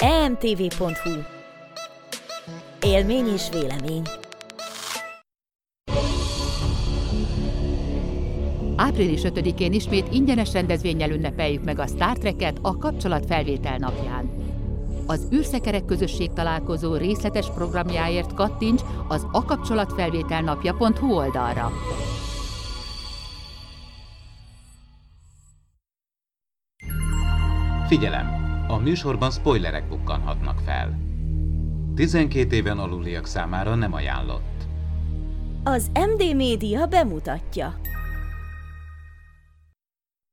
emtv.hu Élmény és vélemény Április 5-én ismét ingyenes rendezvényel ünnepeljük meg a Star Trek-et a kapcsolatfelvétel napján. Az űrszekerek közösség találkozó részletes programjáért kattints az akapcsolatfelvételnapja.hu oldalra. Figyelem! A műsorban spoilerek bukkanhatnak fel. 12 éven aluliak számára nem ajánlott. Az MD Média bemutatja.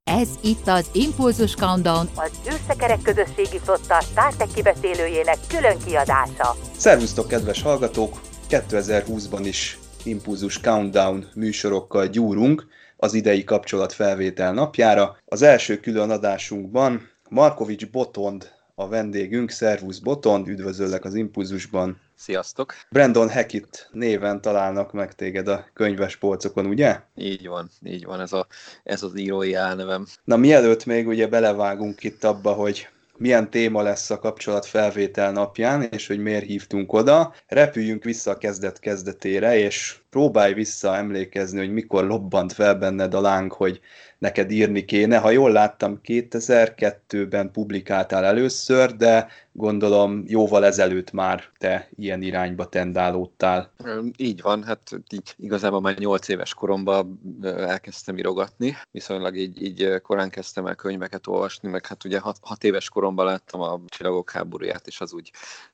Ez itt az Impulzus Countdown, Az űrszekerek közösségi flotta Star Trek kibeszélőjének külön kiadása. Szervusztok, kedves hallgatók! 2020-ban is Impulzus Countdown műsorokkal gyúrunk az idei kapcsolatfelvétel napjára. Az első külön adásunkban Markovics Botond a vendégünk. Szervusz Botond, üdvözöllek az Impulzusban. Sziasztok! Brandon Hackett néven találnak meg téged a könyves polcokon, ugye? Így van, így van, ez, a, ez az írói álnevem. Na mielőtt még ugye belevágunk itt abba, hogy milyen téma lesz a kapcsolat felvétel napján, és hogy miért hívtunk oda, repüljünk vissza a kezdet kezdetére, és próbálj vissza emlékezni, hogy mikor lobbant fel benned a láng, hogy neked írni kéne. Ha jól láttam, 2002-ben publikáltál először, de gondolom jóval ezelőtt már te ilyen irányba tendálódtál. Így van, hát így igazából már 8 éves koromban elkezdtem írogatni, viszonylag így, így korán kezdtem el könyveket olvasni, meg hát ugye 6 éves koromban láttam a Csillagok háborúját, és az úgy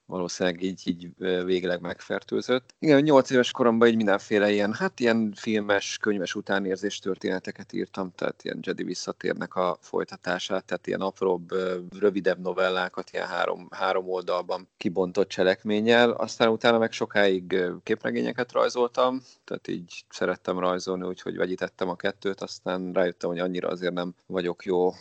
valószínűleg így, így végleg megfertőzött. Igen, 8 éves koromban így mindenféle ilyen, hát ilyen filmes, könyves utánérzés történeteket írtam, tehát ilyen Jedi visszatérnek a folytatását, tehát ilyen apróbb, rövidebb novellákat, ilyen három, három oldalban kibontott cselekménnyel. Aztán utána meg sokáig képregényeket rajzoltam, tehát így szerettem rajzolni, úgyhogy vegyítettem a kettőt, aztán rájöttem, hogy annyira azért nem vagyok jó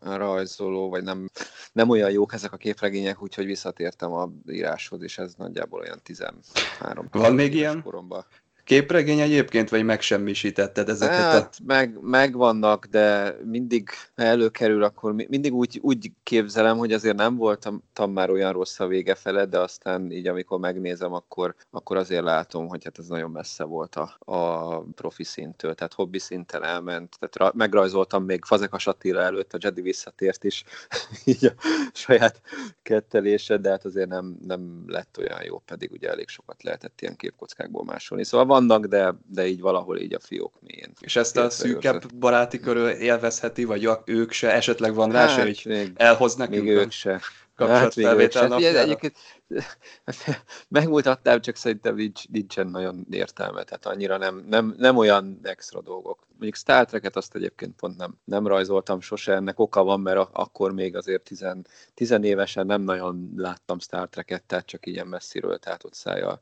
rajzoló, vagy nem, nem olyan jók ezek a képregények, úgyhogy visszatértem a íráshoz, és ez nagyjából olyan 13 Van még ilyen? koromban. Képregény egyébként, vagy megsemmisítetted ezeket hát, a... meg, megvannak, de mindig ha előkerül, akkor mindig úgy, úgy képzelem, hogy azért nem voltam már olyan rossz a vége fele, de aztán így amikor megnézem, akkor, akkor azért látom, hogy hát ez nagyon messze volt a, a profi szintől, tehát hobbi szinten elment, tehát megrajzoltam még Fazekas Attila előtt, a Jedi visszatért is, így a saját kettelése, de hát azért nem, nem lett olyan jó, pedig ugye elég sokat lehetett ilyen képkockákból másolni. Szóval vannak, de, de így valahol így a fiók mélyén. És ezt a szűkebb baráti körül élvezheti, vagy ők se, esetleg van rá hát, se, hogy még, elhoz nekünk még ők se. kapcsolatfelvétel hát, napjára. Egyébként megmutatnám, csak szerintem nincs, nincsen nagyon értelme, tehát annyira nem, nem, nem olyan extra dolgok. Mondjuk Star Trek-et azt egyébként pont nem, nem rajzoltam sose, ennek oka van, mert akkor még azért tizen, tizenévesen nem nagyon láttam Star Trek-et, tehát csak ilyen messziről, tehát ott szája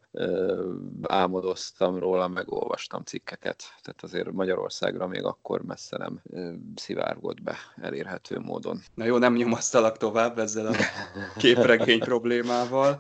álmodoztam róla, megolvastam cikkeket. Tehát azért Magyarországra még akkor messze nem ö, szivárgott be elérhető módon. Na jó, nem nyomasztalak tovább ezzel a képregény problémával.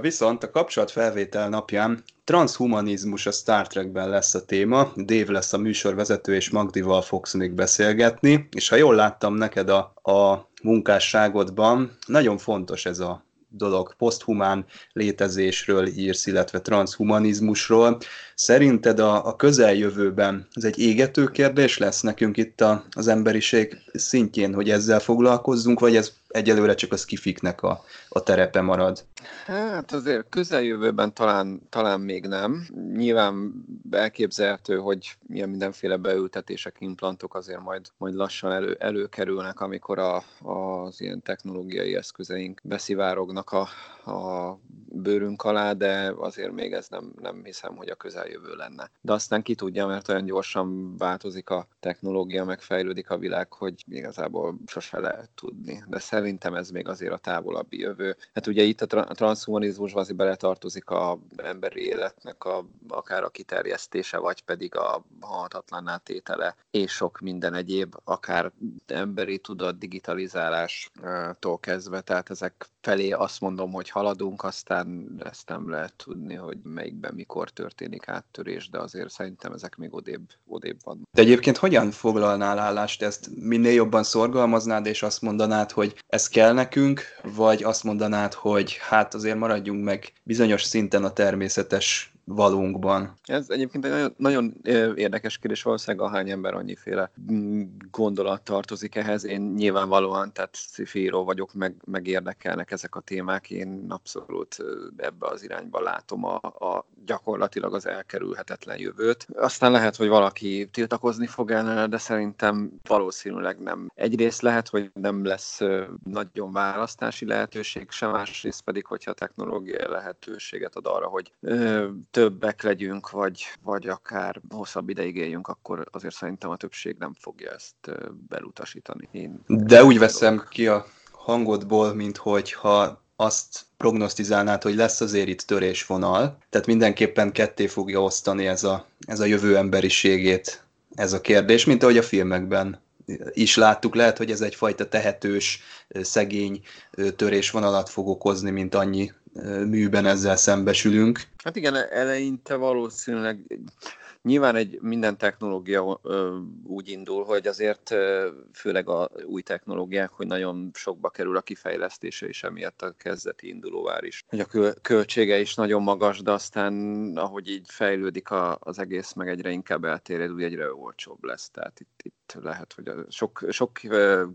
Viszont a kapcsolatfelvétel napján transhumanizmus a Star Trekben lesz a téma, Dave lesz a műsorvezető, és Magdival fogsz még beszélgetni, és ha jól láttam neked a, a munkásságodban, nagyon fontos ez a dolog, poszthumán létezésről írsz, illetve transhumanizmusról. Szerinted a, a közeljövőben ez egy égető kérdés lesz nekünk itt a, az emberiség szintjén, hogy ezzel foglalkozzunk, vagy ez egyelőre csak a skifiknek a, a terepe marad? Hát azért közeljövőben talán, talán még nem. Nyilván elképzelhető, hogy milyen mindenféle beültetések, implantok azért majd, majd lassan elő, előkerülnek, amikor a, az ilyen technológiai eszközeink beszivárognak a, a bőrünk alá, de azért még ez nem, nem hiszem, hogy a közeljövő lenne. De aztán ki tudja, mert olyan gyorsan változik a technológia, megfejlődik a világ, hogy igazából sose lehet tudni. De szerintem ez még azért a távolabbi jövő. Hát ugye itt a, a transhumanizmusban azért beletartozik a emberi életnek a, akár a kiterjesztése, vagy pedig a halhatatlan tétele, és sok minden egyéb, akár emberi tudat digitalizálástól kezdve, tehát ezek felé azt mondom, hogy haladunk, aztán ezt nem lehet tudni, hogy melyikben mikor történik áttörés, de azért szerintem ezek még odébb, odébb van. De egyébként hogyan foglalnál állást ezt? Minél jobban szorgalmaznád, és azt mondanád, hogy ez kell nekünk, vagy azt mondanád, hogy hát azért maradjunk meg bizonyos szinten a természetes valónkban. Ez egyébként egy nagyon, nagyon érdekes kérdés, valószínűleg ahány ember annyiféle mm, gondolat tartozik ehhez. Én nyilvánvalóan, tehát szifíró vagyok, meg, meg érdekelnek ezek a témák. Én abszolút ebbe az irányba látom a, a gyakorlatilag az elkerülhetetlen jövőt. Aztán lehet, hogy valaki tiltakozni fog ellene, de szerintem valószínűleg nem. Egyrészt lehet, hogy nem lesz nagyon választási lehetőség, sem másrészt pedig, hogyha technológiai lehetőséget ad arra, hogy többek legyünk, vagy, vagy akár hosszabb ideig éljünk, akkor azért szerintem a többség nem fogja ezt belutasítani. Én De úgy veszem ki a hangodból, mint hogyha azt prognosztizálnád, hogy lesz azért itt törésvonal, tehát mindenképpen ketté fogja osztani ez a, ez a jövő emberiségét ez a kérdés, mint ahogy a filmekben is láttuk, lehet, hogy ez egyfajta tehetős, szegény törésvonalat fog okozni, mint annyi műben ezzel szembesülünk. Hát igen, eleinte valószínűleg Nyilván egy minden technológia úgy indul, hogy azért főleg a új technológiák, hogy nagyon sokba kerül a kifejlesztése, és emiatt a kezdeti indulóvár is. Hogy a költsége is nagyon magas, de aztán ahogy így fejlődik a, az egész, meg egyre inkább eltéred, úgy egyre olcsóbb lesz. Tehát itt, itt lehet, hogy sok, sok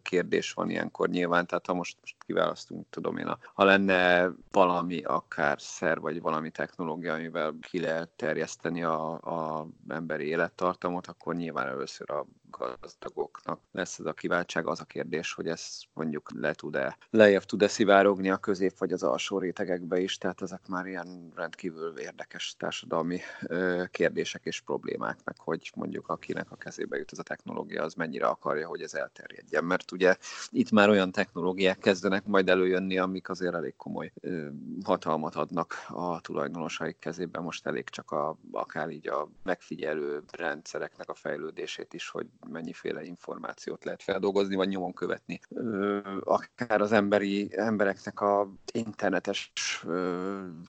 kérdés van ilyenkor nyilván, tehát ha most, most kiválasztunk, tudom én, ha lenne valami akár szer, vagy valami technológia, amivel ki lehet terjeszteni a, a emberi élettartamot, akkor nyilván először a gazdagoknak lesz ez a kiváltság. Az a kérdés, hogy ez mondjuk le tud-e, lejjebb tud-e szivárogni a közép vagy az alsó rétegekbe is, tehát ezek már ilyen rendkívül érdekes társadalmi kérdések és problémák, meg hogy mondjuk akinek a kezébe jut ez a technológia, az mennyire akarja, hogy ez elterjedjen. Mert ugye itt már olyan technológiák kezdenek majd előjönni, amik azért elég komoly hatalmat adnak a tulajdonosaik kezébe. Most elég csak a, akár így a megfigyelő rendszereknek a fejlődését is, hogy mennyiféle információt lehet feldolgozni, vagy nyomon követni. Akár az emberi embereknek a internetes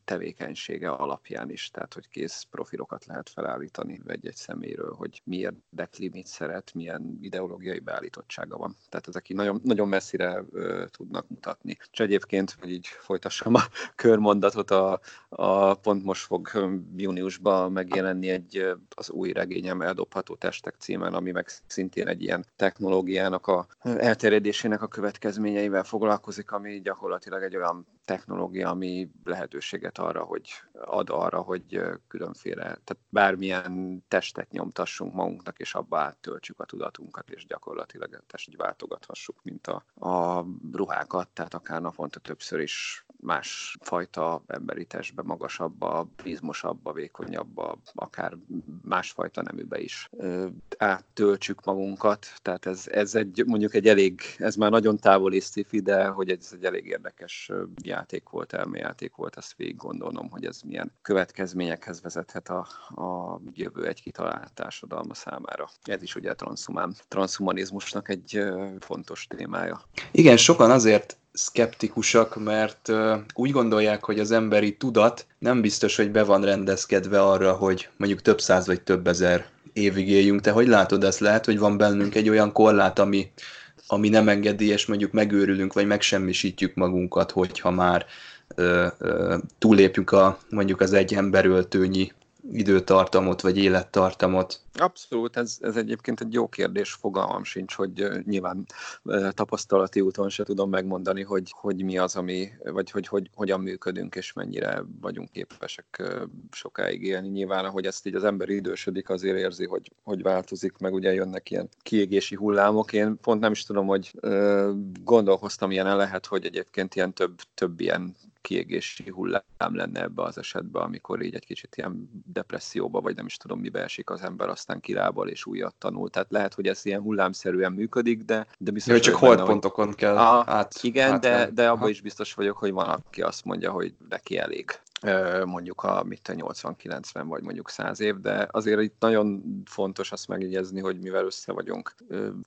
tevékenysége alapján is, tehát hogy kész profilokat lehet felállítani egy-egy személyről, hogy mi érdekli, mit szeret, milyen ideológiai beállítottsága van. Tehát ezek így nagyon, nagyon messzire tudnak mutatni. És egyébként, hogy így folytassam a körmondatot, a, a pont most fog júniusban megjelenni egy az új regényem Eldobható testek címen, ami meg szintén egy ilyen technológiának a elterjedésének a következményeivel foglalkozik, ami gyakorlatilag egy olyan technológia, ami lehetőséget arra, hogy ad arra, hogy különféle, tehát bármilyen testet nyomtassunk magunknak, és abba áttöltsük a tudatunkat, és gyakorlatilag ezt így váltogathassuk, mint a, a ruhákat, tehát akár naponta többször is más fajta emberi testbe, magasabb, izmosabb, vékonyabb, akár másfajta neműbe is áttöltsük magunkat. Tehát ez, ez egy, mondjuk egy elég, ez már nagyon távoli sci de hogy ez egy elég érdekes játék volt, elméjáték volt, ezt végig gondolnom, hogy ez milyen következményekhez vezethet a, a jövő egy kitalált társadalma számára. Ez is ugye transzhumán, transhumanizmusnak egy fontos témája. Igen, sokan azért szkeptikusak, mert úgy gondolják, hogy az emberi tudat nem biztos, hogy be van rendezkedve arra, hogy mondjuk több száz vagy több ezer évig éljünk. Te hogy látod ezt? Lehet, hogy van bennünk egy olyan korlát, ami, ami nem engedi, és mondjuk megőrülünk, vagy megsemmisítjük magunkat, hogyha már ö, ö, túlépjük a, mondjuk az egy emberöltőnyi időtartamot, vagy élettartamot? Abszolút, ez, ez egyébként egy jó kérdés, fogalmam sincs, hogy nyilván tapasztalati úton se tudom megmondani, hogy, hogy mi az, ami, vagy hogy, hogy hogyan működünk, és mennyire vagyunk képesek sokáig élni. Nyilván, ahogy ezt így az ember idősödik, azért érzi, hogy, hogy változik, meg ugye jönnek ilyen kiégési hullámok. Én pont nem is tudom, hogy gondolkoztam ilyen lehet, hogy egyébként ilyen több, több ilyen kiégési hullám lenne ebbe az esetben, amikor így egy kicsit ilyen depresszióba, vagy nem is tudom mibe esik az ember, aztán kilábal és újat tanul. Tehát lehet, hogy ez ilyen hullámszerűen működik, de, de biztos Jó, csak holdpontokon hogy... kell Aha, át. Igen, át, de, de abban is biztos vagyok, hogy van, aki azt mondja, hogy neki elég mondjuk a mit 80-90 vagy mondjuk 100 év, de azért itt nagyon fontos azt megjegyezni, hogy mivel össze vagyunk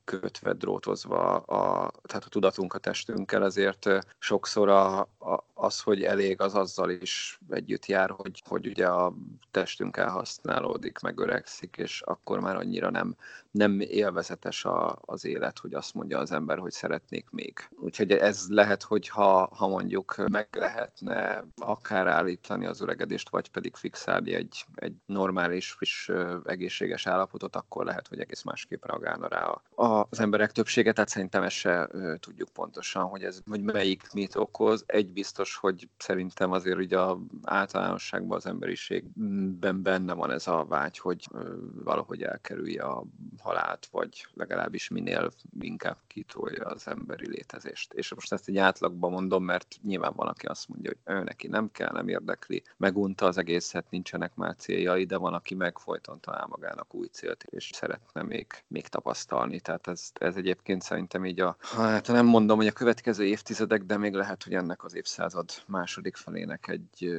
kötve, drótozva, a, tehát a tudatunk a testünkkel, ezért sokszor a, az, hogy elég, az azzal is együtt jár, hogy, hogy ugye a testünk elhasználódik, megöregszik, és akkor már annyira nem, nem élvezetes a, az élet, hogy azt mondja az ember, hogy szeretnék még. Úgyhogy ez lehet, hogy ha, ha mondjuk meg lehetne akár állítani az öregedést, vagy pedig fixálni egy, egy normális, friss, egészséges állapotot, akkor lehet, hogy egész másképp reagálna rá az emberek többsége, tehát szerintem ezt se tudjuk pontosan, hogy ez hogy melyik mit okoz. Egy biztos, hogy szerintem azért ugye a általánosságban az emberiségben benne van ez a vágy, hogy valahogy elkerülje a halált, vagy legalábbis minél inkább kitolja az emberi létezést. És most ezt egy átlagban mondom, mert nyilván van, aki azt mondja, hogy ő neki nem kell, nem érdekli, megunta az egészet, nincsenek már céljai, de van, aki meg folyton talál magának új célt, és szeretne még, még tapasztalni. Tehát ez, ez egyébként szerintem így a, hát nem mondom, hogy a következő évtizedek, de még lehet, hogy ennek az évszázad második felének egy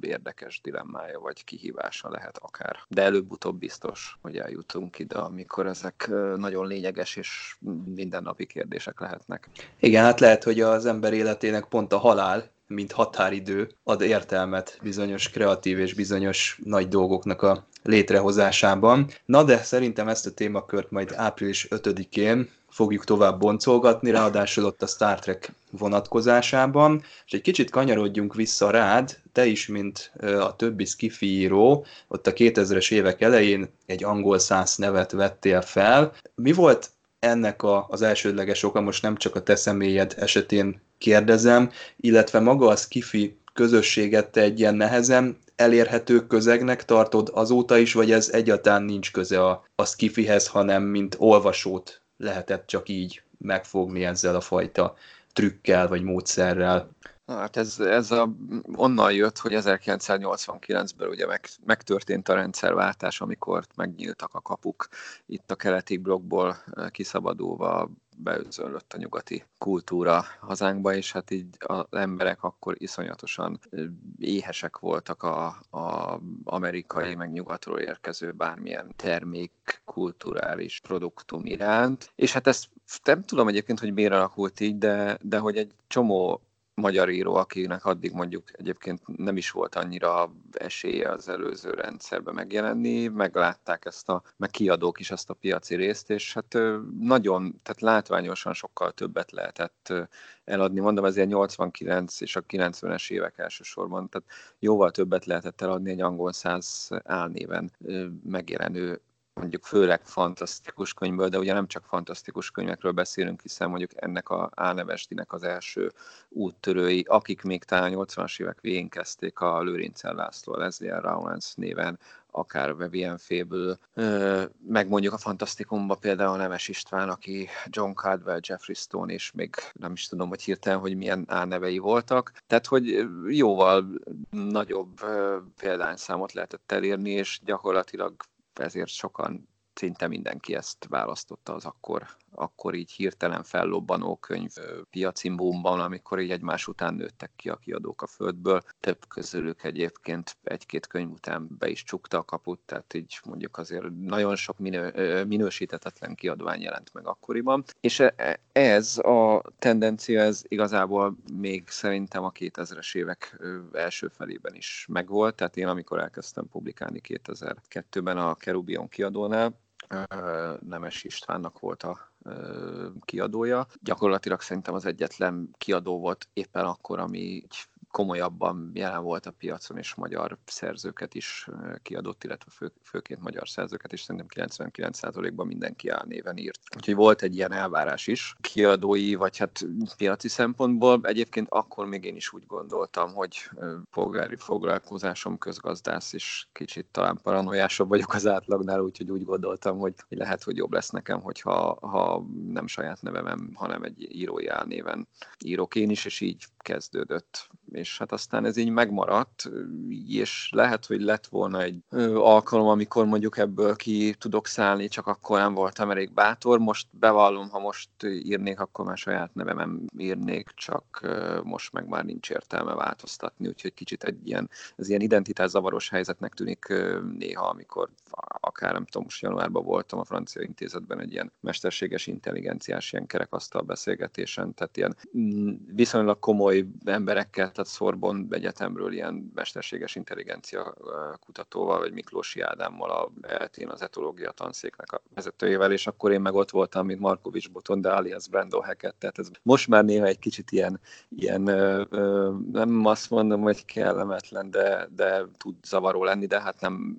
érdekes dilemmája vagy kihívása lehet akár. De előbb-utóbb biztos, hogy eljutunk ide, amikor ezek nagyon lényeges és mindennapi kérdések lehetnek. Igen, hát lehet, hogy az ember életének pont a halál mint határidő ad értelmet bizonyos kreatív és bizonyos nagy dolgoknak a létrehozásában. Na de szerintem ezt a témakört majd április 5-én fogjuk tovább boncolgatni, ráadásul ott a Star Trek vonatkozásában, és egy kicsit kanyarodjunk vissza rád, te is, mint a többi skifi író, ott a 2000-es évek elején egy angol száz nevet vettél fel. Mi volt ennek a, az elsődleges oka, most nem csak a te személyed esetén kérdezem, illetve maga a skifi közösséget te egy ilyen nehezen elérhető közegnek tartod azóta is, vagy ez egyáltalán nincs köze a, a skifihez, hanem mint olvasót lehetett csak így megfogni ezzel a fajta trükkel vagy módszerrel? Hát ez, ez a, onnan jött, hogy 1989-ben ugye meg, megtörtént a rendszerváltás, amikor megnyíltak a kapuk itt a keleti blokkból eh, kiszabadulva beözöllött a nyugati kultúra hazánkba, és hát így az emberek akkor iszonyatosan éhesek voltak a, a amerikai, meg nyugatról érkező bármilyen termék, kulturális produktum iránt, és hát ezt nem tudom egyébként, hogy miért alakult így, de, de hogy egy csomó magyar író, akinek addig mondjuk egyébként nem is volt annyira esélye az előző rendszerbe megjelenni, meglátták ezt a, meg kiadók is ezt a piaci részt, és hát nagyon, tehát látványosan sokkal többet lehetett eladni. Mondom, ezért 89 és a 90-es évek elsősorban, tehát jóval többet lehetett eladni egy angol száz álnéven megjelenő mondjuk főleg fantasztikus könyvből, de ugye nem csak fantasztikus könyvekről beszélünk, hiszen mondjuk ennek a Ánevestinek az első úttörői, akik még talán 80-as évek végén kezdték a Lőrincel László, Leslie Rowlands néven, akár Vivian Fable, meg mondjuk a Fantasztikumban például Nemes István, aki John Caldwell, Jeffrey Stone, és még nem is tudom, hogy hirtelen, hogy milyen álnevei voltak. Tehát, hogy jóval nagyobb példányszámot lehetett elérni, és gyakorlatilag ezért sokan, szinte mindenki ezt választotta az akkor akkor így hirtelen fellobbanó könyv piaci boomban, amikor így egymás után nőttek ki a kiadók a földből. Több közülük egyébként egy-két könyv után be is csukta a kaput, tehát így mondjuk azért nagyon sok minő, minősítetetlen kiadvány jelent meg akkoriban. És e, e, ez a tendencia, ez igazából még szerintem a 2000-es évek első felében is megvolt, tehát én amikor elkezdtem publikálni 2002-ben a Kerubion kiadónál, Nemes Istvánnak volt a kiadója. Gyakorlatilag szerintem az egyetlen kiadó volt éppen akkor, ami komolyabban jelen volt a piacon, és magyar szerzőket is kiadott, illetve fő, főként magyar szerzőket is, szerintem 99%-ban mindenki álnéven írt. Úgyhogy volt egy ilyen elvárás is kiadói, vagy hát piaci szempontból. Egyébként akkor még én is úgy gondoltam, hogy polgári foglalkozásom közgazdász, és kicsit talán paranoiásabb vagyok az átlagnál, úgyhogy úgy gondoltam, hogy lehet, hogy jobb lesz nekem, hogyha ha nem saját nevemem, hanem egy írói álnéven írok én is, és így kezdődött és hát aztán ez így megmaradt, és lehet, hogy lett volna egy alkalom, amikor mondjuk ebből ki tudok szállni, csak akkor nem voltam elég bátor. Most bevallom, ha most írnék, akkor már saját nevemem írnék, csak most meg már nincs értelme változtatni, úgyhogy kicsit egy ilyen, ez ilyen identitászavaros helyzetnek tűnik néha, amikor akár nem tudom, most januárban voltam a francia intézetben egy ilyen mesterséges intelligenciás ilyen kerekasztal beszélgetésen, tehát ilyen mm, viszonylag komoly emberekkel, tehát Szorbon Egyetemről ilyen mesterséges intelligencia kutatóval, vagy Miklósi Ádámmal, a eltén az etológia tanszéknek a vezetőjével, és akkor én meg ott voltam, mint Markovics Boton, de alias Brando Hackett, tehát ez most már néha egy kicsit ilyen, ilyen nem azt mondom, hogy kellemetlen, de, de tud zavaró lenni, de hát nem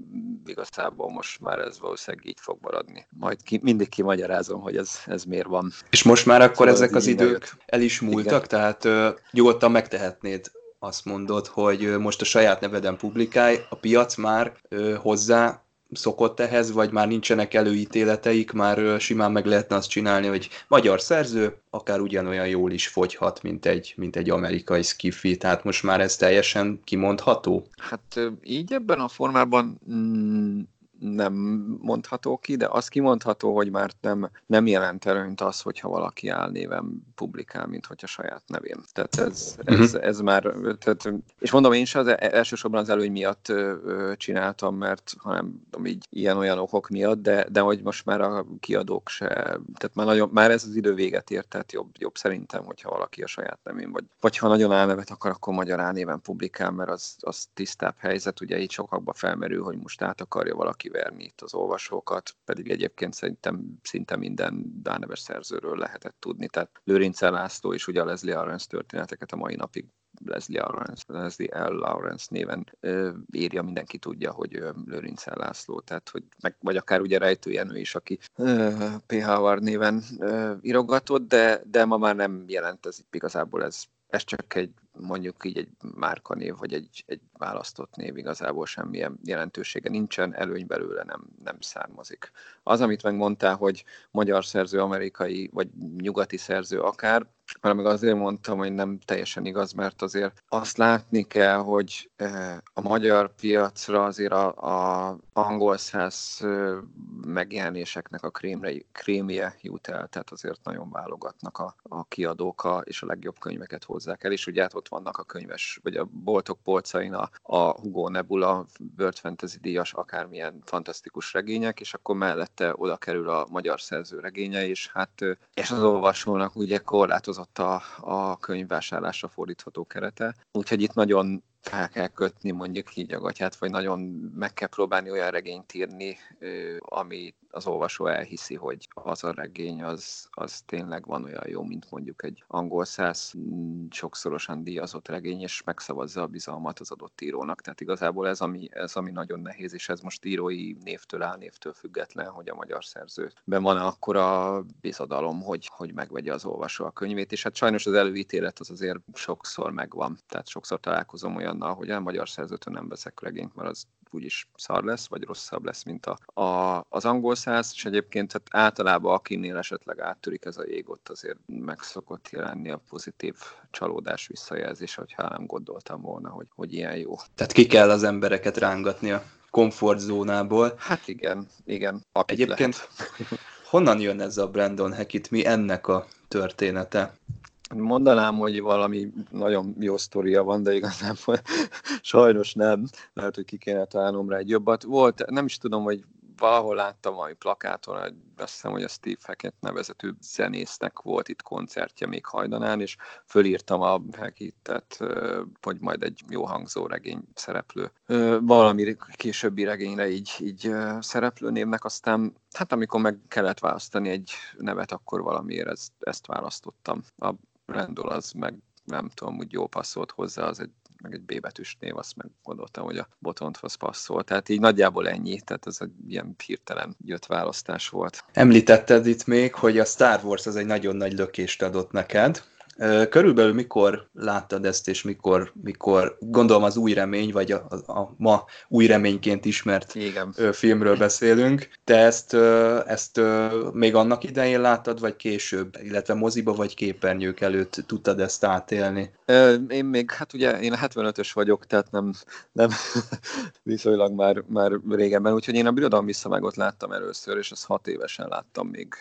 igazából most már ez valószínűleg így fog maradni. Majd ki, mindig kimagyarázom, hogy ez, ez miért van. És most már akkor szóval ezek az idők el is múltak, Igen. tehát ö, nyugodtan megtehetnéd azt mondod, hogy most a saját neveden publikálj, a piac már ö, hozzá szokott ehhez, vagy már nincsenek előítéleteik, már simán meg lehetne azt csinálni, hogy magyar szerző akár ugyanolyan jól is fogyhat, mint egy, mint egy amerikai skiffi, tehát most már ez teljesen kimondható? Hát így ebben a formában mm, nem mondható ki, de az kimondható, hogy már nem, nem jelent előnyt az, hogyha valaki álnéven publikál, mint hogyha saját nevén. Tehát ez, ez, uh-huh. ez már, tehát, és mondom, én sem az e-, elsősorban az előny miatt csináltam, mert hanem így ilyen-olyan okok miatt, de, de hogy most már a kiadók se, tehát már, nagyon, már ez az idő véget ért, tehát jobb, jobb szerintem, hogyha valaki a saját nevén, vagy, vagy ha nagyon álnevet akar, akkor magyar álnéven publikál, mert az, az tisztább helyzet, ugye így sokakba felmerül, hogy most át akarja valaki kiverni itt az olvasókat, pedig egyébként szerintem szinte minden dáneves szerzőről lehetett tudni. Tehát Lőrince László és ugye a Leslie Arens történeteket a mai napig Leslie Lawrence, Leslie L. Lawrence néven ö, írja, mindenki tudja, hogy ö, Lőrince László, tehát hogy meg, vagy akár ugye Rejtő Jenő is, aki ö, P. Néven ö, írogatott, de, de ma már nem jelent ez igazából ez ez csak egy mondjuk így egy márkanév, vagy egy, egy választott név igazából semmilyen jelentősége nincsen, előny belőle nem, nem származik. Az, amit megmondtál, hogy magyar szerző, amerikai, vagy nyugati szerző akár, mert meg azért mondtam, hogy nem teljesen igaz, mert azért azt látni kell, hogy eh, a magyar piacra azért a, a angol száz megjelenéseknek a krémre, krémje jut el, tehát azért nagyon válogatnak a, a kiadók a, és a legjobb könyveket hozzák el, és ugye hát ott vannak a könyves, vagy a boltok polcain a, a Hugo Nebula, World Fantasy díjas, akármilyen fantasztikus regények, és akkor mellette oda kerül a magyar szerző regénye, és hát és az olvasónak ugye korlátozott a, a könyvvásárlásra fordítható kerete, úgyhogy itt nagyon fel kell kötni mondjuk így a gatyát, vagy nagyon meg kell próbálni olyan regényt írni, ami az olvasó elhiszi, hogy az a regény az, az tényleg van olyan jó, mint mondjuk egy angol száz sokszorosan díjazott regény, és megszavazza a bizalmat az adott írónak. Tehát igazából ez ami, ez, ami nagyon nehéz, és ez most írói névtől, álnévtől független, hogy a magyar szerzőben van akkor a bizadalom, hogy, hogy megvegye az olvasó a könyvét, és hát sajnos az előítélet az azért sokszor megvan. Tehát sokszor találkozom olyannal, hogy a magyar szerzőtől nem veszek regényt, mert az úgyis szar lesz, vagy rosszabb lesz, mint a, a, az angol száz, és egyébként hát általában akinél esetleg áttörik ez a jég, ott azért meg szokott jelenni a pozitív csalódás visszajelzés, hogyha nem gondoltam volna, hogy, hogy ilyen jó. Tehát ki kell az embereket rángatni a komfortzónából. Hát igen, igen. Egyébként lehet. honnan jön ez a Brandon Hackett, mi ennek a története? Mondanám, hogy valami nagyon jó sztoria van, de igazából sajnos nem. Lehet, hogy ki kéne találnom rá egy jobbat. Volt, nem is tudom, hogy valahol láttam valami plakáton, azt hiszem, hogy a Steve Hackett nevezetű zenésznek volt itt koncertje még hajdanán, és fölírtam a Hackettet, hogy majd egy jó hangzó regény szereplő. Valami későbbi regényre így, így szereplő névnek, aztán hát amikor meg kellett választani egy nevet, akkor valamiért ezt, ezt választottam. A Randall az meg nem tudom, hogy jó passzolt hozzá, az egy meg egy B betűs név, azt meg gondoltam, hogy a botonthoz passzol. Tehát így nagyjából ennyi, tehát ez egy ilyen hirtelen jött választás volt. Említetted itt még, hogy a Star Wars az egy nagyon nagy lökést adott neked, Körülbelül mikor láttad ezt, és mikor, mikor gondolom az új remény, vagy a, a, a ma új reményként ismert Igen. filmről beszélünk. Te ezt, ezt még annak idején láttad, vagy később, illetve moziba, vagy képernyők előtt tudtad ezt átélni? Én még, hát ugye én 75-ös vagyok, tehát nem, nem viszonylag már, már régebben, úgyhogy én a Birodalom visszavágott láttam először, és ezt hat évesen láttam még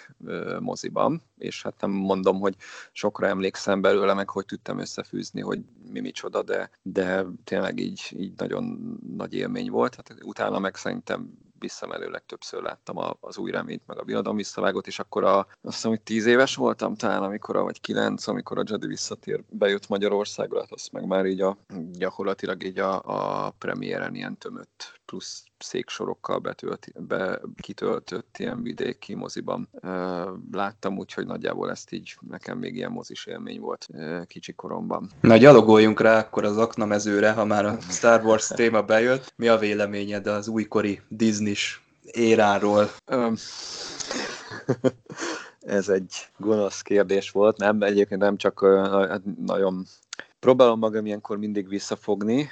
moziban, és hát nem mondom, hogy sokra emlékszem belőle, meg hogy tudtam összefűzni, hogy mi micsoda, de, de tényleg így, így nagyon nagy élmény volt. Hát utána meg szerintem visszamelőleg többször láttam az új reményt, meg a birodalom visszavágott, és akkor a, azt hiszem, hogy tíz éves voltam talán, amikor, a, vagy kilenc, amikor a Jedi visszatér, bejött Magyarországra, hát azt meg már így a, gyakorlatilag így a, a premiéren ilyen tömött plusz széksorokkal betölt, be, kitöltött ilyen vidéki moziban láttam, úgyhogy nagyjából ezt így nekem még ilyen mozis élmény volt kicsi koromban. Na, gyalogoljunk rá akkor az aknamezőre, ha már a Star Wars téma bejött. Mi a véleményed az újkori Disney-s éráról? Ez egy gonosz kérdés volt, nem? Egyébként nem csak hát nagyon Próbálom magam ilyenkor mindig visszafogni.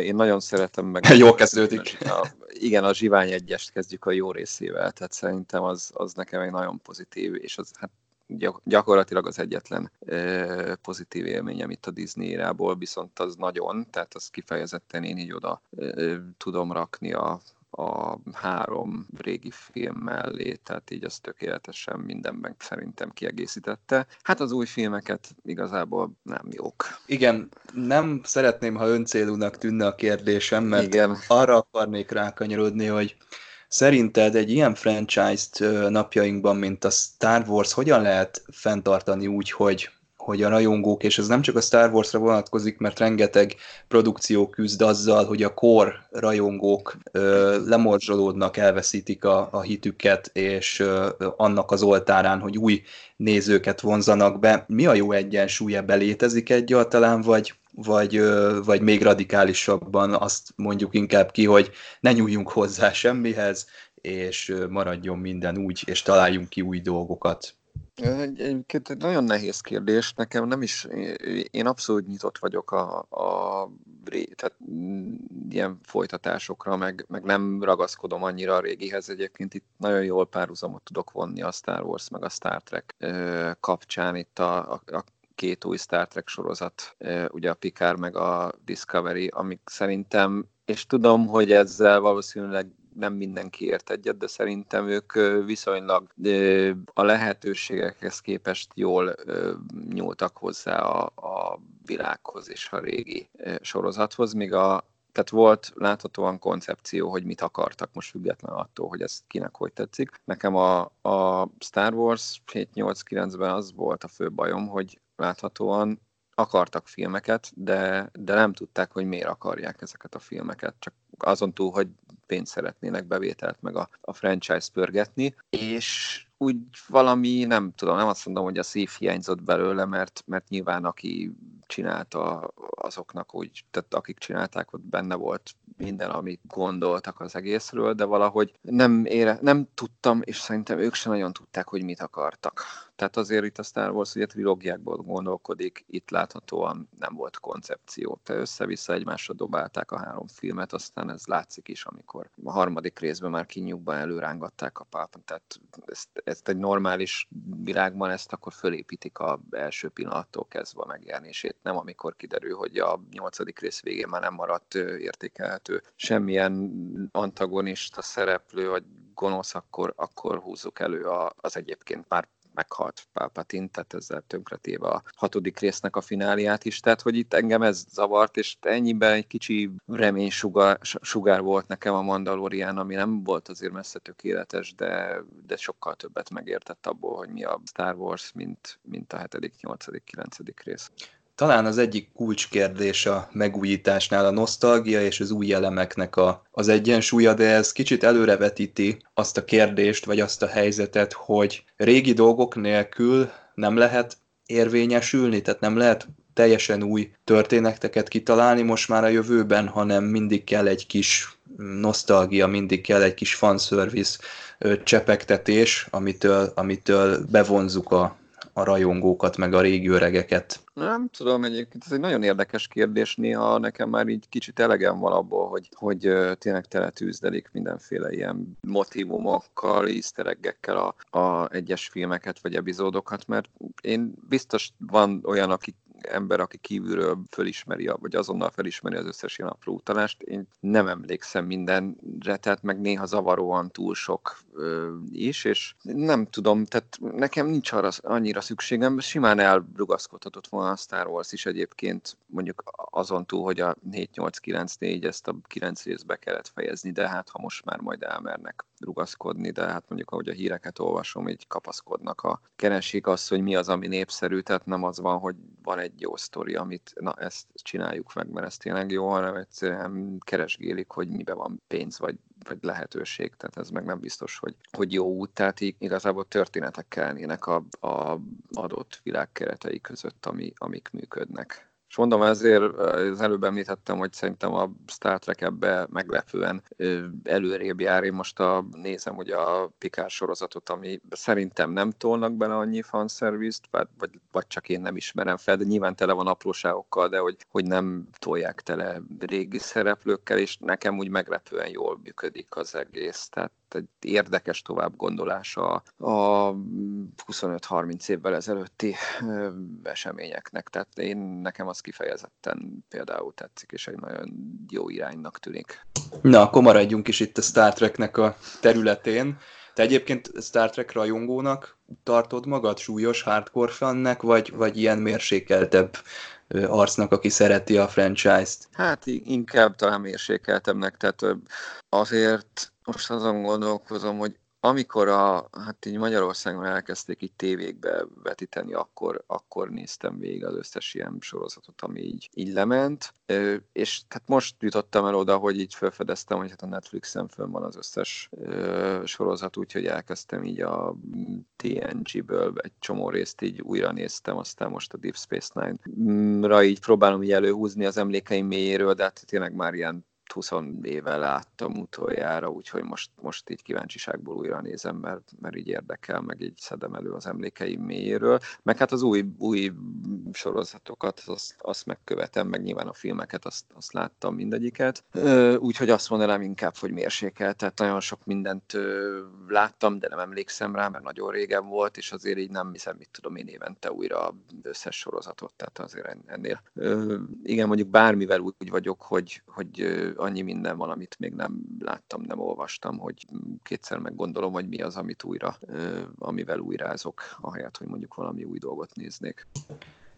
Én nagyon szeretem meg... Jól kezdődik. A, igen, a Zsivány egyest kezdjük a jó részével, tehát szerintem az, az nekem egy nagyon pozitív, és az hát gyakorlatilag az egyetlen pozitív élményem itt a Disney érából, viszont az nagyon, tehát az kifejezetten én így oda tudom rakni a, a három régi film mellé, tehát így az tökéletesen mindenben szerintem kiegészítette. Hát az új filmeket igazából nem jók. Igen, nem szeretném, ha öncélúnak tűnne a kérdésem, mert Igen. arra akarnék rákanyarodni, hogy Szerinted egy ilyen franchise-t napjainkban, mint a Star Wars, hogyan lehet fenntartani úgy, hogy hogy a rajongók, és ez nem csak a Star Wars-ra vonatkozik, mert rengeteg produkció küzd azzal, hogy a kor rajongók ö, lemorzsolódnak, elveszítik a, a hitüket, és ö, annak az oltárán, hogy új nézőket vonzanak be. Mi a jó egyensúly ebbe létezik egyáltalán, vagy, vagy, vagy még radikálisabban azt mondjuk inkább ki, hogy ne nyúljunk hozzá semmihez, és maradjon minden úgy, és találjunk ki új dolgokat. Egyébként egy nagyon nehéz kérdés. Nekem nem is, én abszolút nyitott vagyok a, a tehát mm, ilyen folytatásokra, meg, meg nem ragaszkodom annyira a régihez. Egyébként itt nagyon jól párhuzamot tudok vonni a Star Wars meg a Star Trek kapcsán. Itt a, a, a két új Star Trek sorozat, ugye a Picard meg a Discovery, amik szerintem, és tudom, hogy ezzel valószínűleg nem mindenki ért egyet, de szerintem ők viszonylag a lehetőségekhez képest jól nyúltak hozzá a, a világhoz és a régi sorozathoz, míg a, tehát volt láthatóan koncepció, hogy mit akartak, most független attól, hogy ez kinek hogy tetszik. Nekem a, a Star Wars 7-8-9-ben az volt a fő bajom, hogy láthatóan akartak filmeket, de, de nem tudták, hogy miért akarják ezeket a filmeket, csak azon túl, hogy pénzt szeretnének bevételt meg a, a franchise pörgetni, és úgy valami, nem tudom, nem azt mondom, hogy a szív hiányzott belőle, mert, mert nyilván aki csinálta azoknak úgy, tehát akik csinálták, ott benne volt minden, amit gondoltak az egészről, de valahogy nem, ére, nem tudtam, és szerintem ők sem nagyon tudták, hogy mit akartak. Tehát azért itt a Star Wars ugye trilógiákból gondolkodik, itt láthatóan nem volt koncepció. Te össze-vissza egymásra dobálták a három filmet, aztán ez látszik is, amikor a harmadik részben már kinyugban előrángatták a pápát. Tehát ezt, ezt egy normális világban ezt akkor fölépítik a első pillanattól kezdve a megjelenését, nem amikor kiderül, hogy a nyolcadik rész végén már nem maradt értékelhető semmilyen antagonista szereplő, vagy gonosz, akkor, akkor húzzuk elő a, az egyébként már meghalt Palpatine, tehát ezzel tönkretéve a hatodik résznek a fináliát is, tehát hogy itt engem ez zavart, és ennyiben egy kicsi remény sugár, sugár volt nekem a Mandalorian, ami nem volt azért messze tökéletes, de, de sokkal többet megértett abból, hogy mi a Star Wars, mint, mint a hetedik, nyolcadik, kilencedik rész. Talán az egyik kulcskérdés a megújításnál a nosztalgia és az új elemeknek a, az egyensúlya, de ez kicsit előrevetíti azt a kérdést, vagy azt a helyzetet, hogy régi dolgok nélkül nem lehet érvényesülni, tehát nem lehet teljesen új történeteket kitalálni most már a jövőben, hanem mindig kell egy kis nosztalgia, mindig kell egy kis fanservice csepegtetés, amitől, amitől bevonzuk a, a rajongókat, meg a régi öregeket? Nem tudom, egyébként ez egy nagyon érdekes kérdés, néha nekem már így kicsit elegem van abból, hogy, hogy tényleg teletűzdelik mindenféle ilyen motivumokkal, easter a, a egyes filmeket vagy epizódokat, mert én biztos van olyan, aki ember, aki kívülről fölismeri, vagy azonnal felismeri az összes ilyen apró utalást. Én nem emlékszem mindenre, tehát meg néha zavaróan túl sok ö, is, és nem tudom, tehát nekem nincs arra annyira szükségem, simán elrugaszkodhatott volna a Star Wars is egyébként, mondjuk azon túl, hogy a 7-8-9-4 ezt a 9 részbe kellett fejezni, de hát ha most már majd elmernek rugaszkodni, de hát mondjuk ahogy a híreket olvasom, így kapaszkodnak a keresik az, hogy mi az, ami népszerű, tehát nem az van, hogy van egy jó sztori, amit na ezt csináljuk meg, mert ez tényleg jó, hanem egyszerűen keresgélik, hogy mibe van pénz vagy, vagy lehetőség, tehát ez meg nem biztos, hogy, hogy jó út, tehát igazából történetek kellnének a, a adott világ keretei között, ami, amik működnek. És mondom, ezért az előbb említettem, hogy szerintem a Star Trek ebbe meglepően előrébb jár. Én most a, nézem hogy a Picard sorozatot, ami szerintem nem tolnak bele annyi fanszervizt, vagy, vagy csak én nem ismerem fel, de nyilván tele van apróságokkal, de hogy, hogy nem tolják tele régi szereplőkkel, és nekem úgy meglepően jól működik az egész. Tehát egy érdekes tovább gondolása a 25-30 évvel ezelőtti eseményeknek. Tehát én nekem az kifejezetten például tetszik, és egy nagyon jó iránynak tűnik. Na, akkor maradjunk is itt a Star Treknek a területén. Te egyébként Star Trek rajongónak tartod magad, súlyos hardcore fannek, vagy, vagy ilyen mérsékeltebb arcnak, aki szereti a franchise-t? Hát inkább talán mérsékeltebbnek, tehát azért most azon gondolkozom, hogy amikor a, hát így Magyarországon elkezdték így tévékbe vetíteni, akkor, akkor néztem végig az összes ilyen sorozatot, ami így, így lement, és hát most jutottam el oda, hogy így felfedeztem, hogy hát a Netflixen fönn van az összes sorozat, úgyhogy elkezdtem így a TNG-ből egy csomó részt így újra néztem, aztán most a Deep Space Nine-ra így próbálom így előhúzni az emlékeim mélyéről, de hát tényleg már ilyen 20 éve láttam utoljára, úgyhogy most, most így kíváncsiságból újra nézem, mert, mert így érdekel, meg így szedem elő az emlékeim mélyéről. Meg hát az új, új sorozatokat, azt, azt megkövetem, meg nyilván a filmeket, azt, azt láttam mindegyiket. Úgyhogy azt mondanám inkább, hogy mérsékel, tehát nagyon sok mindent láttam, de nem emlékszem rá, mert nagyon régen volt, és azért így nem hiszem, mit tudom én évente újra összes sorozatot, tehát azért ennél. Igen, mondjuk bármivel úgy vagyok, hogy, hogy annyi minden van, amit még nem láttam, nem olvastam, hogy kétszer meggondolom, hogy mi az, amit újra, amivel újrázok, ahelyett, hogy mondjuk valami új dolgot néznék.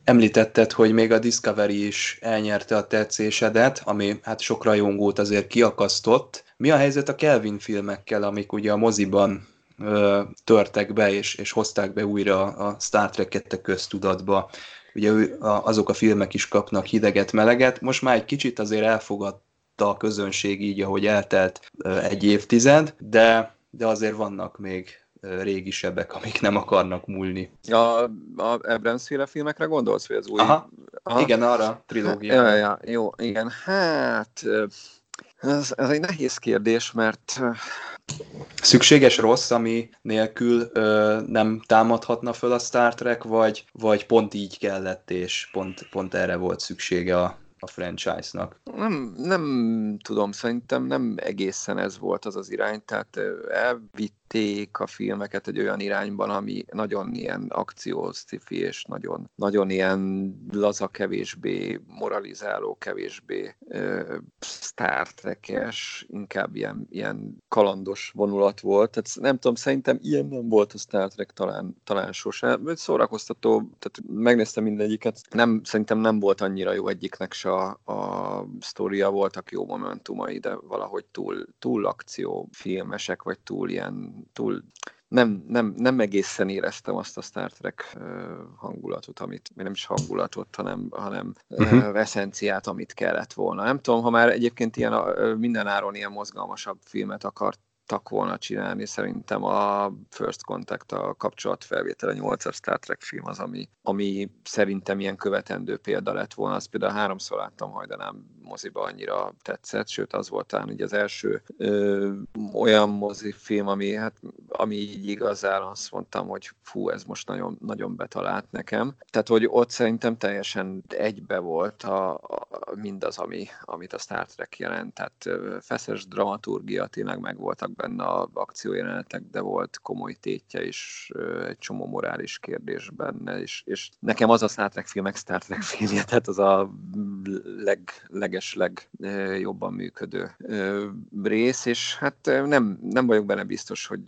Említetted, hogy még a Discovery is elnyerte a tetszésedet, ami hát sok rajongót azért kiakasztott. Mi a helyzet a Kelvin filmekkel, amik ugye a moziban ö, törtek be, és, és hozták be újra a Star Trek-et köztudatba? Ugye azok a filmek is kapnak hideget, meleget. Most már egy kicsit azért elfogad, a közönség így, ahogy eltelt egy évtized, de, de azért vannak még régisebbek, amik nem akarnak múlni. A, a Abrams féle filmekre gondolsz, vagy az új? Aha, Aha. igen, arra, trilógia. Ja, ja, jó, igen, hát ez, ez egy nehéz kérdés, mert Szükséges rossz, ami nélkül ö, nem támadhatna föl a Star Trek, vagy, vagy pont így kellett, és pont, pont erre volt szüksége a, a franchise-nak? Nem, nem tudom, szerintem nem egészen ez volt az az irány, tehát elvitt vitték a filmeket egy olyan irányban, ami nagyon ilyen akciós és nagyon, nagyon ilyen laza, kevésbé moralizáló, kevésbé Trek-es, inkább ilyen, ilyen kalandos vonulat volt. Tehát nem tudom, szerintem ilyen nem volt a Star Trek talán, talán sose. Szórakoztató, tehát megnéztem mindegyiket. Nem, szerintem nem volt annyira jó egyiknek se a, a sztoria, voltak jó momentumai, de valahogy túl, túl akció filmesek, vagy túl ilyen túl nem, nem, nem egészen éreztem azt a Star Trek hangulatot, amit, nem is hangulatot, hanem, hanem uh-huh. eszenciát, amit kellett volna. Nem tudom, ha már egyébként ilyen minden áron ilyen mozgalmasabb filmet akart tudtak volna csinálni. Szerintem a First Contact, a kapcsolatfelvétele 8-as Star Trek film az, ami, ami szerintem ilyen követendő példa lett volna. Azt például háromszor láttam hajdanám moziba, annyira tetszett, sőt az volt talán így az első ö, olyan mozifilm, ami, hát, ami így igazán azt mondtam, hogy fú, ez most nagyon, nagyon betalált nekem. Tehát, hogy ott szerintem teljesen egybe volt a, a, mindaz, ami, amit a Star Trek jelent. Tehát feszes dramaturgia, tényleg meg voltak benne a akciójelenetek, de volt komoly tétje is, egy csomó morális kérdés benne, és, és nekem az a Star Trek filmek Star Trek filmje, tehát az a leg, leges, legjobban működő rész, és hát nem, nem vagyok benne biztos, hogy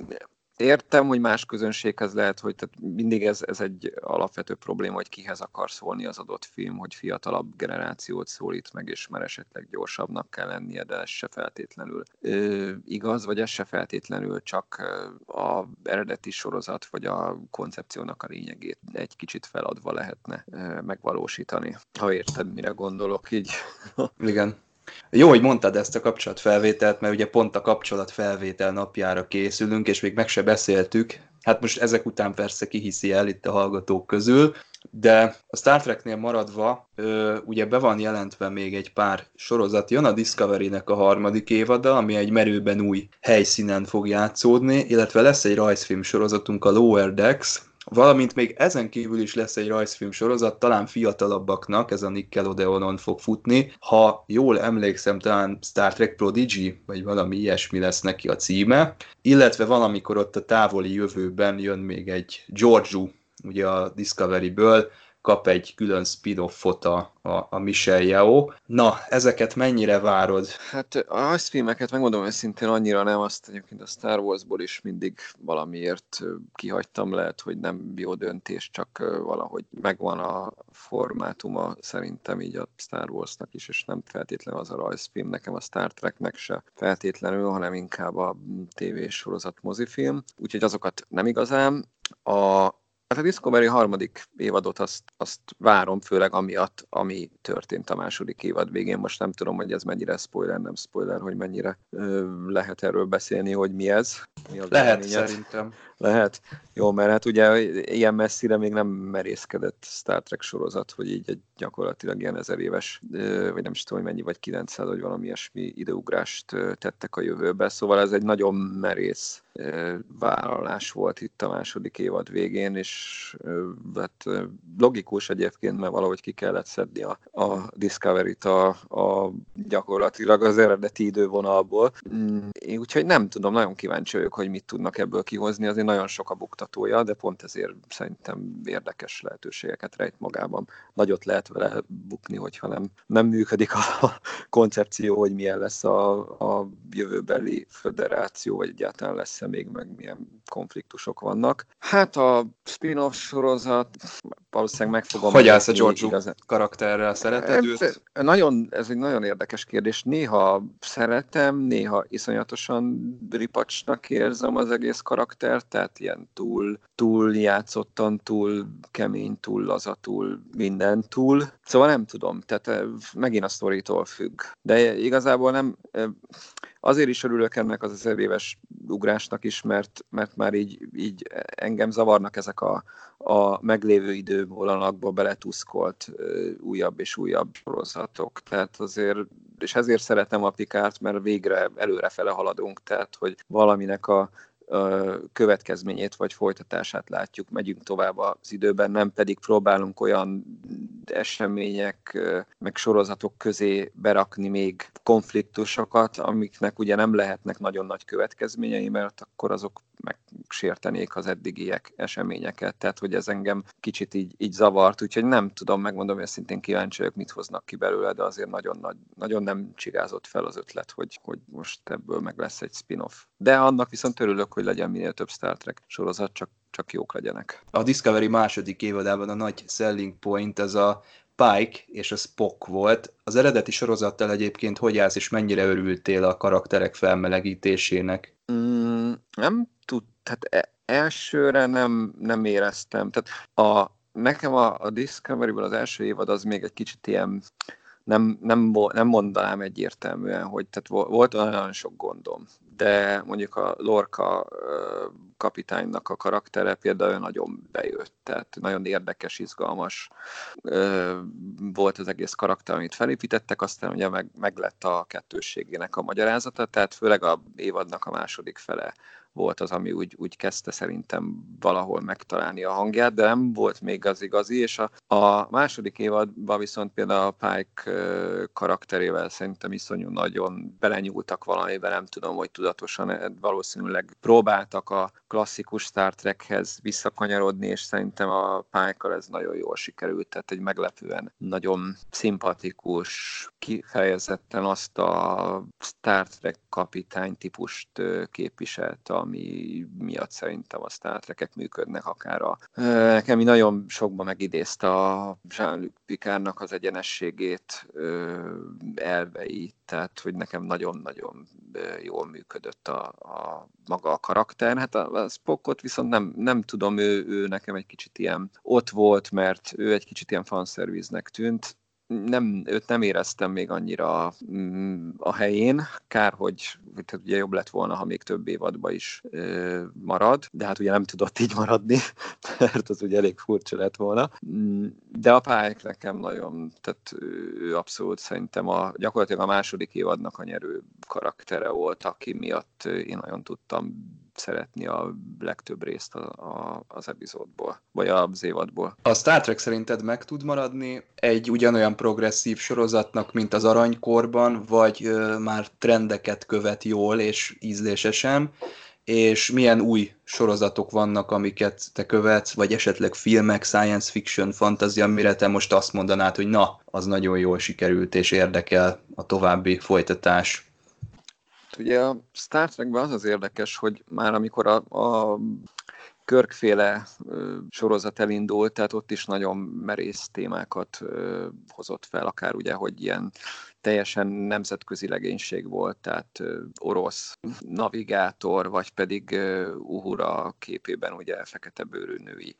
Értem, hogy más közönséghez lehet, hogy tehát mindig ez, ez egy alapvető probléma, hogy kihez akar szólni az adott film, hogy fiatalabb generációt szólít meg, és már esetleg gyorsabbnak kell lennie, de ez se feltétlenül ö, igaz, vagy ez se feltétlenül csak a eredeti sorozat, vagy a koncepciónak a lényegét egy kicsit feladva lehetne ö, megvalósítani. Ha érted, mire gondolok így. Igen. Jó, hogy mondtad ezt a kapcsolatfelvételt, mert ugye pont a kapcsolatfelvétel napjára készülünk, és még meg se beszéltük. Hát most ezek után persze kihiszi el itt a hallgatók közül, de a Star Treknél maradva, ö, ugye be van jelentve még egy pár sorozat, jön a Discovery-nek a harmadik évada, ami egy merőben új helyszínen fog játszódni, illetve lesz egy rajzfilm sorozatunk, a Lower Decks, Valamint még ezen kívül is lesz egy rajzfilm sorozat, talán fiatalabbaknak, ez a Nickelodeonon fog futni. Ha jól emlékszem, talán Star Trek Prodigy, vagy valami ilyesmi lesz neki a címe. Illetve valamikor ott a távoli jövőben jön még egy Georgiou, ugye a Discovery-ből, kap egy külön spin-offot a, a, a Michelle Yeo. Na, ezeket mennyire várod? Hát a filmeket megmondom őszintén annyira nem, azt egyébként a Star Warsból is mindig valamiért kihagytam, lehet, hogy nem jó döntés, csak valahogy megvan a formátuma szerintem így a Star Warsnak is, és nem feltétlenül az a rajzfilm, nekem a Star Treknek se feltétlenül, hanem inkább a tévésorozat mozifilm, úgyhogy azokat nem igazán. A, Hát a Discovery harmadik évadot azt, azt várom, főleg amiatt, ami történt a második évad végén. Most nem tudom, hogy ez mennyire spoiler, nem spoiler, hogy mennyire ö, lehet erről beszélni, hogy mi ez. Mi az lehet, szerintem. Lehet. Jó, mert hát ugye ilyen messzire még nem merészkedett Star Trek sorozat, hogy így egy gyakorlatilag ilyen ezer éves, vagy nem is tudom, hogy mennyi, vagy 900, vagy valami ilyesmi időugrást tettek a jövőbe. Szóval ez egy nagyon merész vállalás volt itt a második évad végén, és hát logikus egyébként, mert valahogy ki kellett szedni a, a Discovery-t a, a gyakorlatilag az eredeti idővonalból. Mm, úgyhogy nem tudom, nagyon kíváncsi vagyok, hogy mit tudnak ebből kihozni, azért nagyon sok a buktatója, de pont ezért szerintem érdekes lehetőségeket rejt magában. Nagyot lehet vele bukni, hogyha nem, nem működik a koncepció, hogy milyen lesz a, a jövőbeli föderáció, vagy egyáltalán lesz-e még, meg milyen konfliktusok vannak. Hát a spin-off sorozat valószínűleg meg fogom... Hogy állsz a George igazán. karakterrel? Szereted őt? Nagyon, ez egy nagyon érdekes kérdés. Néha szeretem, néha iszonyatosan ripacsnak érzem az egész karaktert, tehát ilyen túl, túl játszottan, túl kemény, túl laza, túl minden túl. Szóval nem tudom, tehát megint a sztoritól függ. De igazából nem azért is örülök ennek az ezer éves ugrásnak is, mert, mert már így, így engem zavarnak ezek a, a meglévő idővonalakba beletuszkolt újabb és újabb sorozatok. Tehát azért és ezért szeretem a Pikárt, mert végre előrefele haladunk, tehát hogy valaminek a következményét vagy folytatását látjuk, megyünk tovább az időben, nem pedig próbálunk olyan események, meg sorozatok közé berakni még konfliktusokat, amiknek ugye nem lehetnek nagyon nagy következményei, mert akkor azok megsértenék az eddigiek eseményeket, tehát hogy ez engem kicsit így, így zavart, úgyhogy nem tudom, megmondom, hogy szintén kíváncsi vagyok, mit hoznak ki belőle, de azért nagyon, nagy, nagyon nem csigázott fel az ötlet, hogy, hogy most ebből meg lesz egy spin-off. De annak viszont örülök, hogy legyen minél több Star Trek sorozat, csak csak jók legyenek. A Discovery második évadában a nagy selling point az a Pike és a Spock volt. Az eredeti sorozattal egyébként hogy állsz, és mennyire örültél a karakterek felmelegítésének? Mm, nem tud, tehát e- elsőre nem, nem éreztem. Tehát a, nekem a, a Discovery-ből az első évad az még egy kicsit ilyen nem, nem, nem mondanám egyértelműen, hogy tehát volt olyan sok gondom, de mondjuk a Lorca kapitánynak a karaktere például nagyon bejött, tehát nagyon érdekes, izgalmas volt az egész karakter, amit felépítettek, aztán ugye meg, meg lett a kettősségének a magyarázata, tehát főleg a évadnak a második fele volt az, ami úgy, úgy kezdte szerintem valahol megtalálni a hangját, de nem volt még az igazi, és a, a második évadban viszont például a Pike karakterével szerintem iszonyú nagyon belenyúltak valamiben, nem tudom, hogy tudatosan valószínűleg próbáltak a klasszikus Star Trekhez visszakanyarodni, és szerintem a pike ez nagyon jól sikerült, tehát egy meglepően nagyon szimpatikus, kifejezetten azt a Star Trek kapitány típust képviselt, ami miatt szerintem a Star Trek-ek működnek akár a... Nekem nagyon sokban megidézte a Jean-Luc Picardnak az egyenességét, elveit, tehát hogy nekem nagyon-nagyon jól működött a, a maga a karakter. Hát a, a Spockot viszont nem, nem tudom, ő, ő nekem egy kicsit ilyen ott volt, mert ő egy kicsit ilyen fanszerviznek tűnt, nem, őt nem éreztem még annyira mm, a helyén. Kár, hogy tehát ugye jobb lett volna, ha még több évadba is marad, de hát ugye nem tudott így maradni, mert az ugye elég furcsa lett volna. Mm, de a pályák nekem nagyon, tehát ő abszolút szerintem a, gyakorlatilag a második évadnak a nyerő karaktere volt, aki miatt én nagyon tudtam szeretni a legtöbb részt a, a, az epizódból, vagy az évadból. A Star Trek szerinted meg tud maradni egy ugyanolyan progresszív sorozatnak, mint az aranykorban, vagy ö, már trendeket követ jól és ízlésesen, és milyen új sorozatok vannak, amiket te követsz, vagy esetleg filmek, science fiction, fantazia, amire te most azt mondanád, hogy na, az nagyon jól sikerült, és érdekel a további folytatás. Ugye a Star Trekben az az érdekes, hogy már amikor a, a Körkféle sorozat elindult, tehát ott is nagyon merész témákat hozott fel, akár ugye, hogy ilyen teljesen nemzetközi legénység volt, tehát orosz navigátor, vagy pedig Uhura képében ugye fekete bőrű női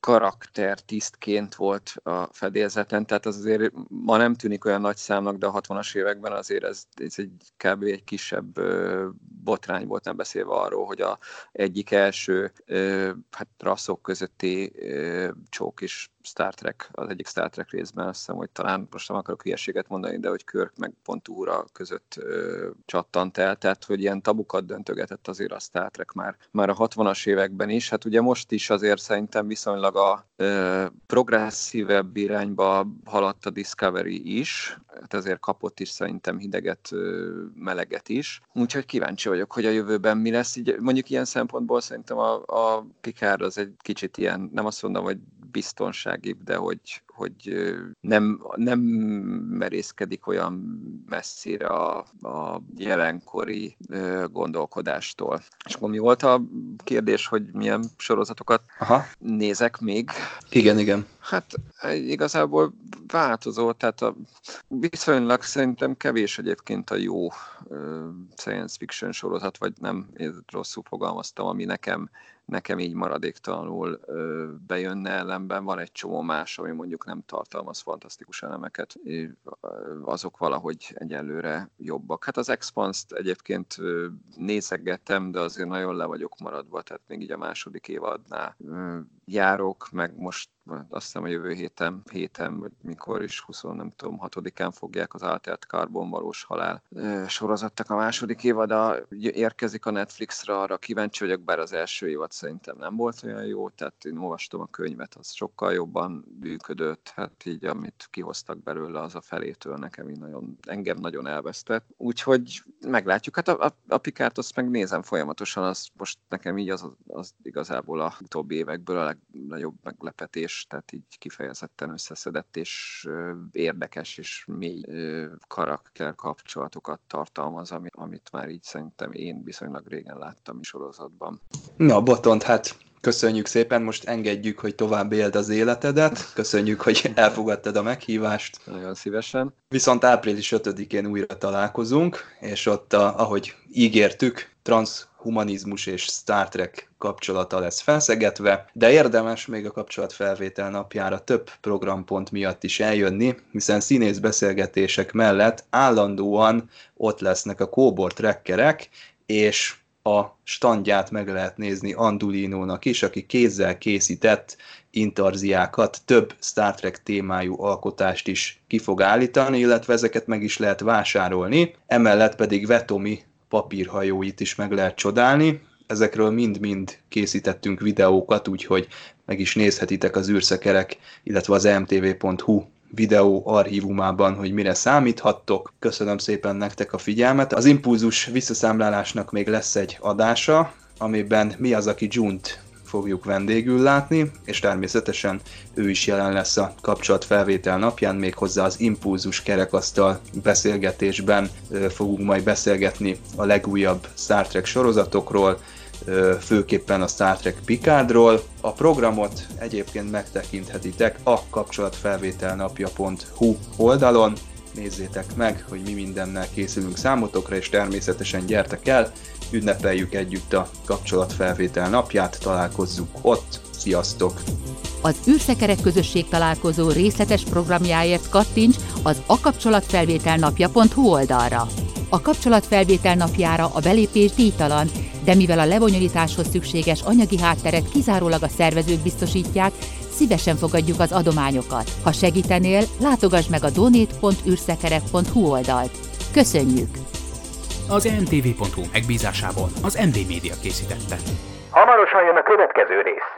karaktertisztként volt a fedélzeten, tehát az azért ma nem tűnik olyan nagy számnak, de a 60-as években azért ez, ez egy kb. egy kisebb ö, botrány volt, nem beszélve arról, hogy a egyik első ö, hát rasszok közötti ö, csók is Star Trek, az egyik Star Trek részben, azt hiszem, hogy talán most nem akarok hülyeséget mondani, de hogy Körk meg pont úra között ö, csattant el, tehát hogy ilyen tabukat döntögetett azért a Star Trek már, már a 60-as években is. Hát ugye most is azért szerintem viszonylag a ö, progresszívebb irányba haladt a Discovery is, hát ezért kapott is szerintem hideget, ö, meleget is. Úgyhogy kíváncsi vagyok, hogy a jövőben mi lesz. Így, mondjuk ilyen szempontból szerintem a, a Picard az egy kicsit ilyen, nem azt mondom, hogy biztonságibb, de hogy, hogy nem, nem merészkedik olyan messzire a, a jelenkori gondolkodástól. És akkor mi volt a kérdés, hogy milyen sorozatokat Aha. nézek még? Igen, igen. Hát igazából változó, tehát a, viszonylag szerintem kevés egyébként a jó uh, science fiction sorozat, vagy nem, rosszul fogalmaztam, ami nekem nekem így maradéktalanul bejönne ellenben. Van egy csomó más, ami mondjuk nem tartalmaz fantasztikus elemeket, azok valahogy egyelőre jobbak. Hát az Expanse-t egyébként nézegettem, de azért nagyon le vagyok maradva, tehát még így a második évadnál járok, meg most azt hiszem a jövő héten, héten, vagy mikor is, 20, nem tudom, 6-án fogják az Altert Carbon valós halál sorozattak a második évada. Érkezik a Netflixre, arra kíváncsi vagyok, bár az első évad szerintem nem volt olyan jó, tehát én olvastam a könyvet, az sokkal jobban működött, hát így amit kihoztak belőle, az a felétől nekem így nagyon, engem nagyon elvesztett. Úgyhogy meglátjuk, hát a, a, a Pikárt azt megnézem folyamatosan, az most nekem így az, az igazából a utóbbi évekből a legnagyobb meglepetés, tehát így kifejezetten összeszedett és érdekes és mély karakter kapcsolatokat tartalmaz, amit már így szerintem én viszonylag régen láttam is sorozatban. Na, Botont, hát Köszönjük szépen, most engedjük, hogy tovább éld az életedet. Köszönjük, hogy elfogadtad a meghívást. Nagyon szívesen. Viszont április 5-én újra találkozunk, és ott, a, ahogy ígértük, transhumanizmus és Star Trek kapcsolata lesz felszegetve, de érdemes még a kapcsolatfelvétel napjára több programpont miatt is eljönni, hiszen színész beszélgetések mellett állandóan ott lesznek a kóbor trekkerek, és a standját meg lehet nézni Andulinónak is, aki kézzel készített intarziákat, több Star Trek témájú alkotást is ki fog állítani, illetve ezeket meg is lehet vásárolni. Emellett pedig Vetomi papírhajóit is meg lehet csodálni. Ezekről mind-mind készítettünk videókat, úgyhogy meg is nézhetitek az űrszekerek, illetve az mtv.hu videó archívumában, hogy mire számíthattok. Köszönöm szépen nektek a figyelmet. Az impulzus visszaszámlálásnak még lesz egy adása, amiben mi az, aki Junt fogjuk vendégül látni, és természetesen ő is jelen lesz a kapcsolatfelvétel napján, méghozzá az Impulzus kerekasztal beszélgetésben fogunk majd beszélgetni a legújabb Star Trek sorozatokról, főképpen a Star Trek Picardról. A programot egyébként megtekinthetitek a kapcsolatfelvételnapja.hu oldalon. Nézzétek meg, hogy mi mindennel készülünk számotokra, és természetesen gyertek el, ünnepeljük együtt a kapcsolatfelvétel napját, találkozzuk ott. Sziasztok! Az űrszekerek közösség találkozó részletes programjáért kattints az akapcsolatfelvételnapja.hu oldalra. A kapcsolatfelvétel napjára a belépés díjtalan, de mivel a lebonyolításhoz szükséges anyagi hátteret kizárólag a szervezők biztosítják, szívesen fogadjuk az adományokat. Ha segítenél, látogass meg a donate.űrszekerek.hu oldalt. Köszönjük! Az ntv.hu megbízásából az MD Media készítette. Hamarosan jön a következő rész.